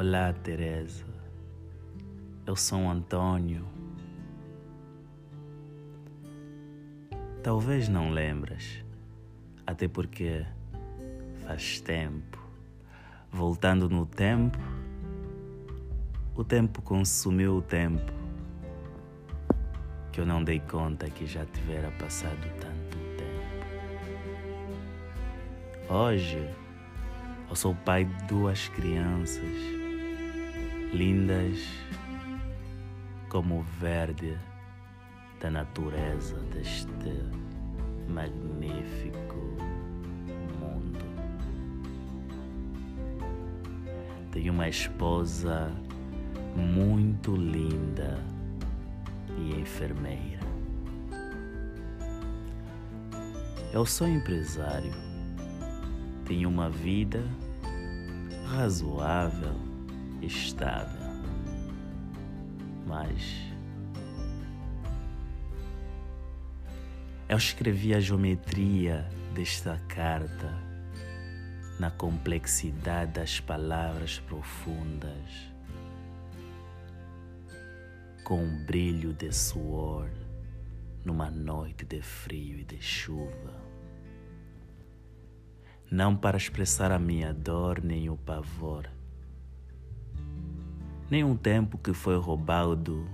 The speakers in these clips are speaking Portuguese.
Olá, Teresa. Eu sou Antônio. Talvez não lembras, até porque faz tempo. Voltando no tempo, o tempo consumiu o tempo que eu não dei conta que já tivera passado tanto tempo. Hoje, eu sou pai de duas crianças lindas como o verde da natureza deste magnífico mundo. Tenho uma esposa muito linda e enfermeira. Eu sou empresário, tenho uma vida razoável, estável, mas eu escrevi a geometria desta carta na complexidade das palavras profundas com um brilho de suor numa noite de frio e de chuva. Não para expressar a minha dor nem o pavor, nem um tempo que foi roubado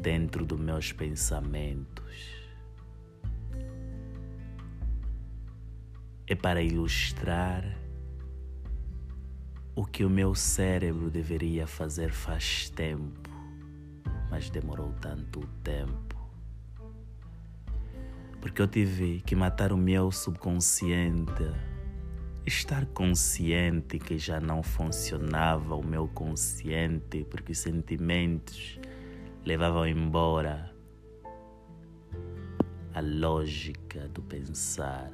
dentro dos meus pensamentos. É para ilustrar o que o meu cérebro deveria fazer faz tempo mas demorou tanto tempo. Porque eu tive que matar o meu subconsciente, estar consciente que já não funcionava o meu consciente, porque os sentimentos levavam embora a lógica do pensar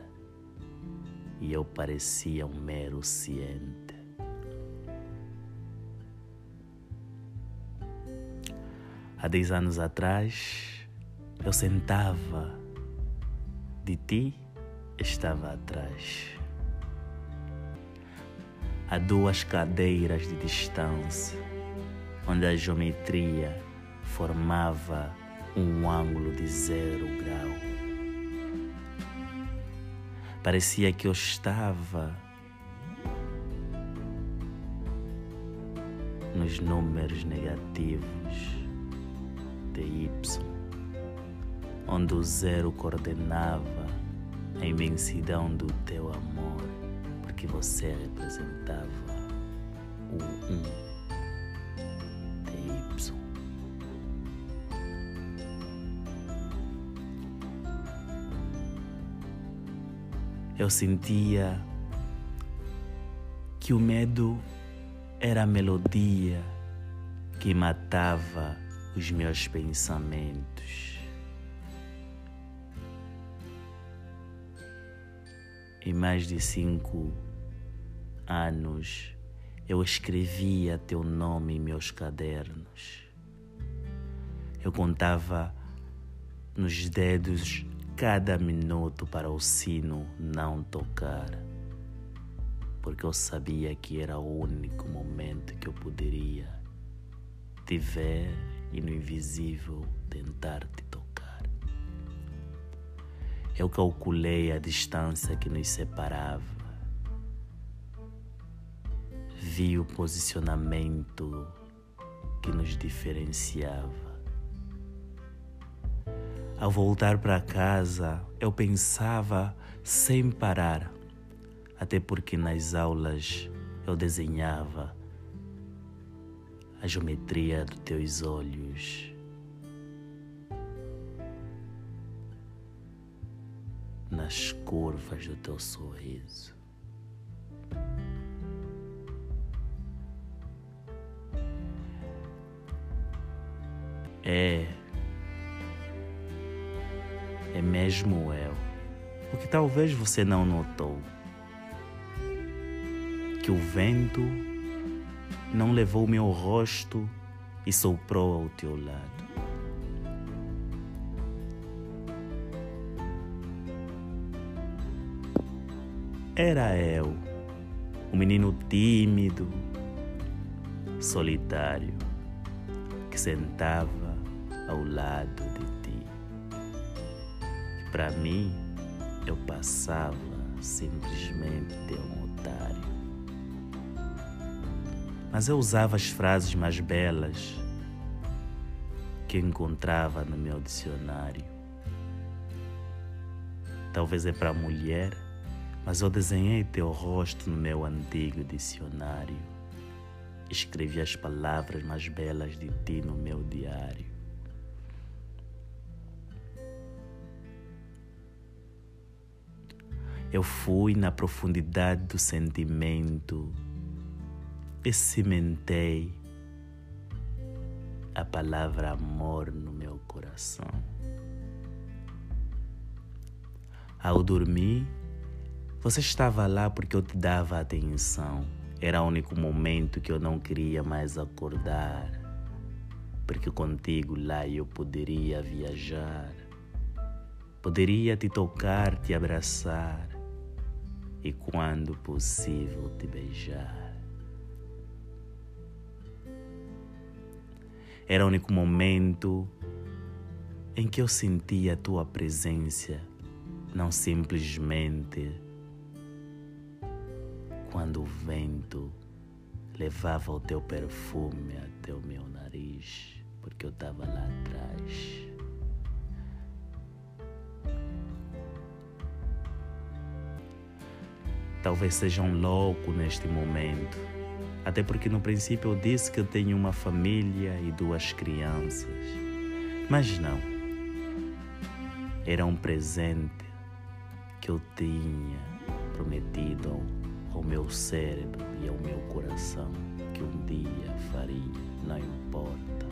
e eu parecia um mero ciente. Há dez anos atrás, eu sentava, de ti estava atrás. Há duas cadeiras de distância, onde a geometria formava um ângulo de zero grau. Parecia que eu estava nos números negativos de Y, onde o zero coordenava a imensidão do teu amor, porque você representava o um de Y. Eu sentia que o medo era a melodia que matava os meus pensamentos. Em mais de cinco anos, eu escrevia teu nome em meus cadernos. Eu contava nos dedos cada minuto para o sino não tocar, porque eu sabia que era o único momento que eu poderia te ver e no invisível tentar te tocar. Eu calculei a distância que nos separava. Vi o posicionamento que nos diferenciava. Ao voltar para casa, eu pensava sem parar, até porque nas aulas eu desenhava a geometria dos teus olhos. Nas curvas do teu sorriso. É. É mesmo eu. O que talvez você não notou. Que o vento não levou meu rosto e soprou ao teu lado. Era eu, o menino tímido, solitário, que sentava ao lado de ti. Para mim, eu passava simplesmente de um otário. Mas eu usava as frases mais belas que encontrava no meu dicionário. Talvez é para mulher, mas eu desenhei teu rosto no meu antigo dicionário. Escrevi as palavras mais belas de ti no meu diário. Eu fui na profundidade do sentimento e cimentei a palavra amor no meu coração. Ao dormir, você estava lá porque eu te dava atenção. Era o único momento que eu não queria mais acordar, porque contigo lá eu poderia viajar, poderia te tocar, te abraçar e, quando possível, te beijar. Era o único momento em que eu sentia a tua presença, não simplesmente quando o vento levava o teu perfume até o meu nariz, porque eu estava lá atrás. Talvez seja um louco neste momento, até porque no princípio eu disse que eu tenho uma família e duas crianças. Mas não. Era um presente que eu tinha prometido ao meu cérebro e ao meu coração que um dia faria, não importa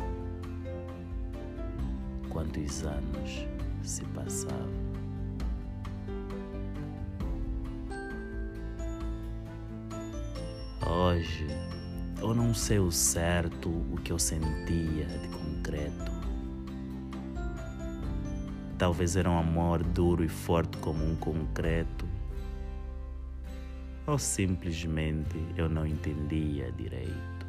quantos anos se passavam. Hoje eu não sei o certo o que eu sentia de concreto. Talvez era um amor duro e forte como um concreto ou simplesmente eu não entendia direito.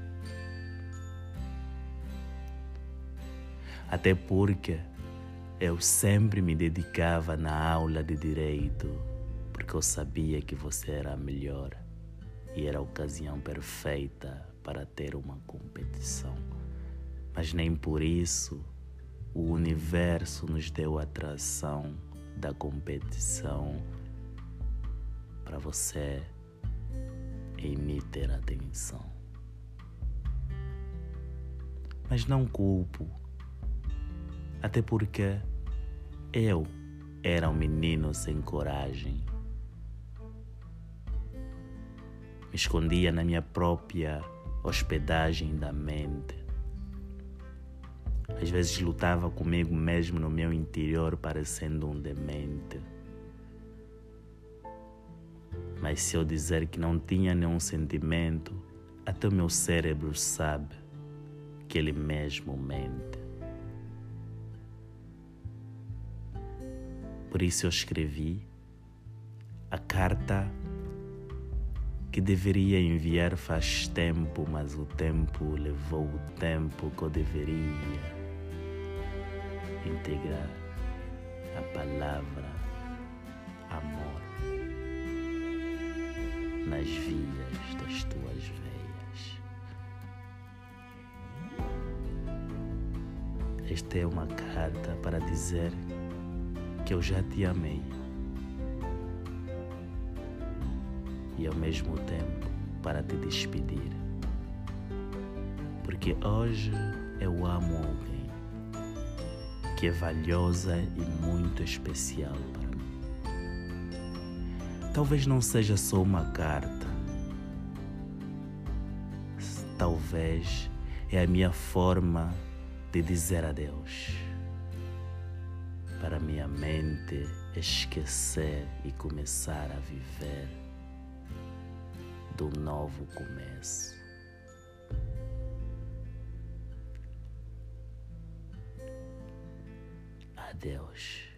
Até porque eu sempre me dedicava na aula de direito, porque eu sabia que você era a melhor e era a ocasião perfeita para ter uma competição. Mas nem por isso o universo nos deu a atração da competição para você em me ter atenção. Mas não culpo, até porque eu era um menino sem coragem. Me escondia na minha própria hospedagem da mente. Às vezes lutava comigo mesmo no meu interior, parecendo um demente. Mas se eu dizer que não tinha nenhum sentimento, até o meu cérebro sabe que ele mesmo mente. Por isso eu escrevi a carta que deveria enviar faz tempo, mas o tempo levou o tempo que eu deveria integrar a palavra amor nas vias das tuas veias. Esta é uma carta para dizer que eu já te amei e ao mesmo tempo para te despedir. Porque hoje eu amo alguém que é valiosa e muito especial para Talvez não seja só uma carta. Talvez é a minha forma de dizer adeus. Para minha mente esquecer e começar a viver do novo começo. Adeus.